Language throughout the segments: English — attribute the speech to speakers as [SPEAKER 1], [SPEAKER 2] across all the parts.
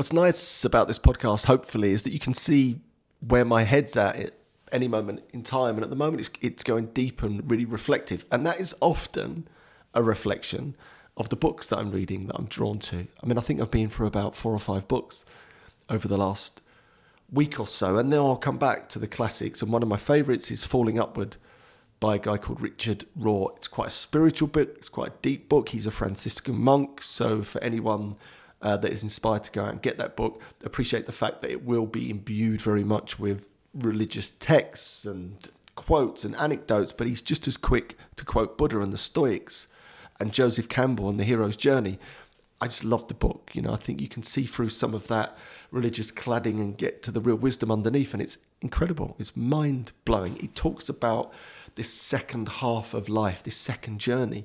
[SPEAKER 1] what's nice about this podcast, hopefully, is that you can see where my head's at at any moment in time. And at the moment, it's, it's going deep and really reflective. And that is often a reflection of the books that I'm reading that I'm drawn to. I mean, I think I've been through about four or five books over the last week or so. And then I'll come back to the classics. And one of my favorites is Falling Upward by a guy called Richard Rohr. It's quite a spiritual book, it's quite a deep book. He's a Franciscan monk. So for anyone uh, that is inspired to go out and get that book, appreciate the fact that it will be imbued very much with religious texts and quotes and anecdotes, but he's just as quick to quote Buddha and the Stoics and Joseph Campbell and the hero's journey. I just love the book. You know, I think you can see through some of that religious cladding and get to the real wisdom underneath, and it's incredible. It's mind blowing. He talks about this second half of life, this second journey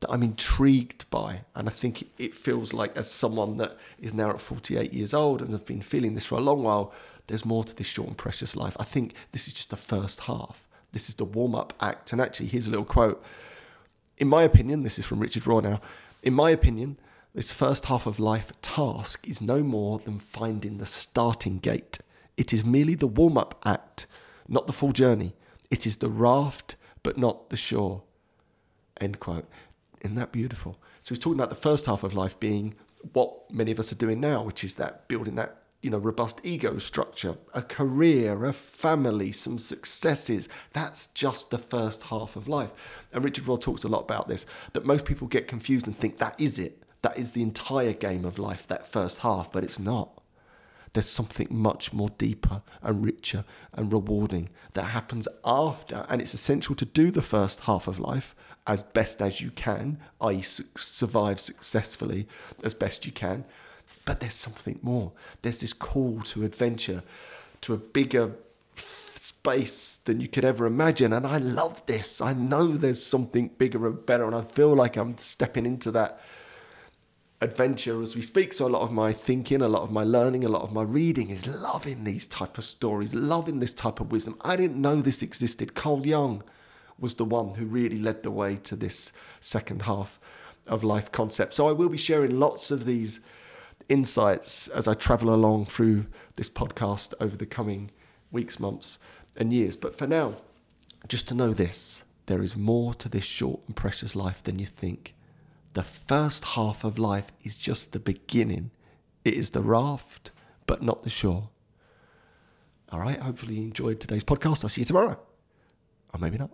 [SPEAKER 1] that I'm intrigued by. And I think it feels like, as someone that is now at 48 years old and have been feeling this for a long while, there's more to this short and precious life. I think this is just the first half. This is the warm up act. And actually, here's a little quote. In my opinion, this is from Richard Rohr now. In my opinion, this first half of life task is no more than finding the starting gate. It is merely the warm up act, not the full journey. It is the raft, but not the shore. End quote. Isn't that beautiful? So he's talking about the first half of life being what many of us are doing now, which is that building that you know robust ego structure, a career, a family, some successes. That's just the first half of life. And Richard Rohr talks a lot about this. That most people get confused and think that is it. That is the entire game of life, that first half, but it's not there's something much more deeper and richer and rewarding that happens after. And it's essential to do the first half of life as best as you can, i.e., survive successfully as best you can. But there's something more. There's this call to adventure, to a bigger space than you could ever imagine. And I love this. I know there's something bigger and better. And I feel like I'm stepping into that adventure as we speak. So a lot of my thinking, a lot of my learning, a lot of my reading is loving these type of stories, loving this type of wisdom. I didn't know this existed. Carl Jung was the one who really led the way to this second half of life concept. So I will be sharing lots of these insights as I travel along through this podcast over the coming weeks, months, and years. But for now, just to know this there is more to this short and precious life than you think. The first half of life is just the beginning. It is the raft, but not the shore. All right, hopefully you enjoyed today's podcast. I'll see you tomorrow. Or maybe not.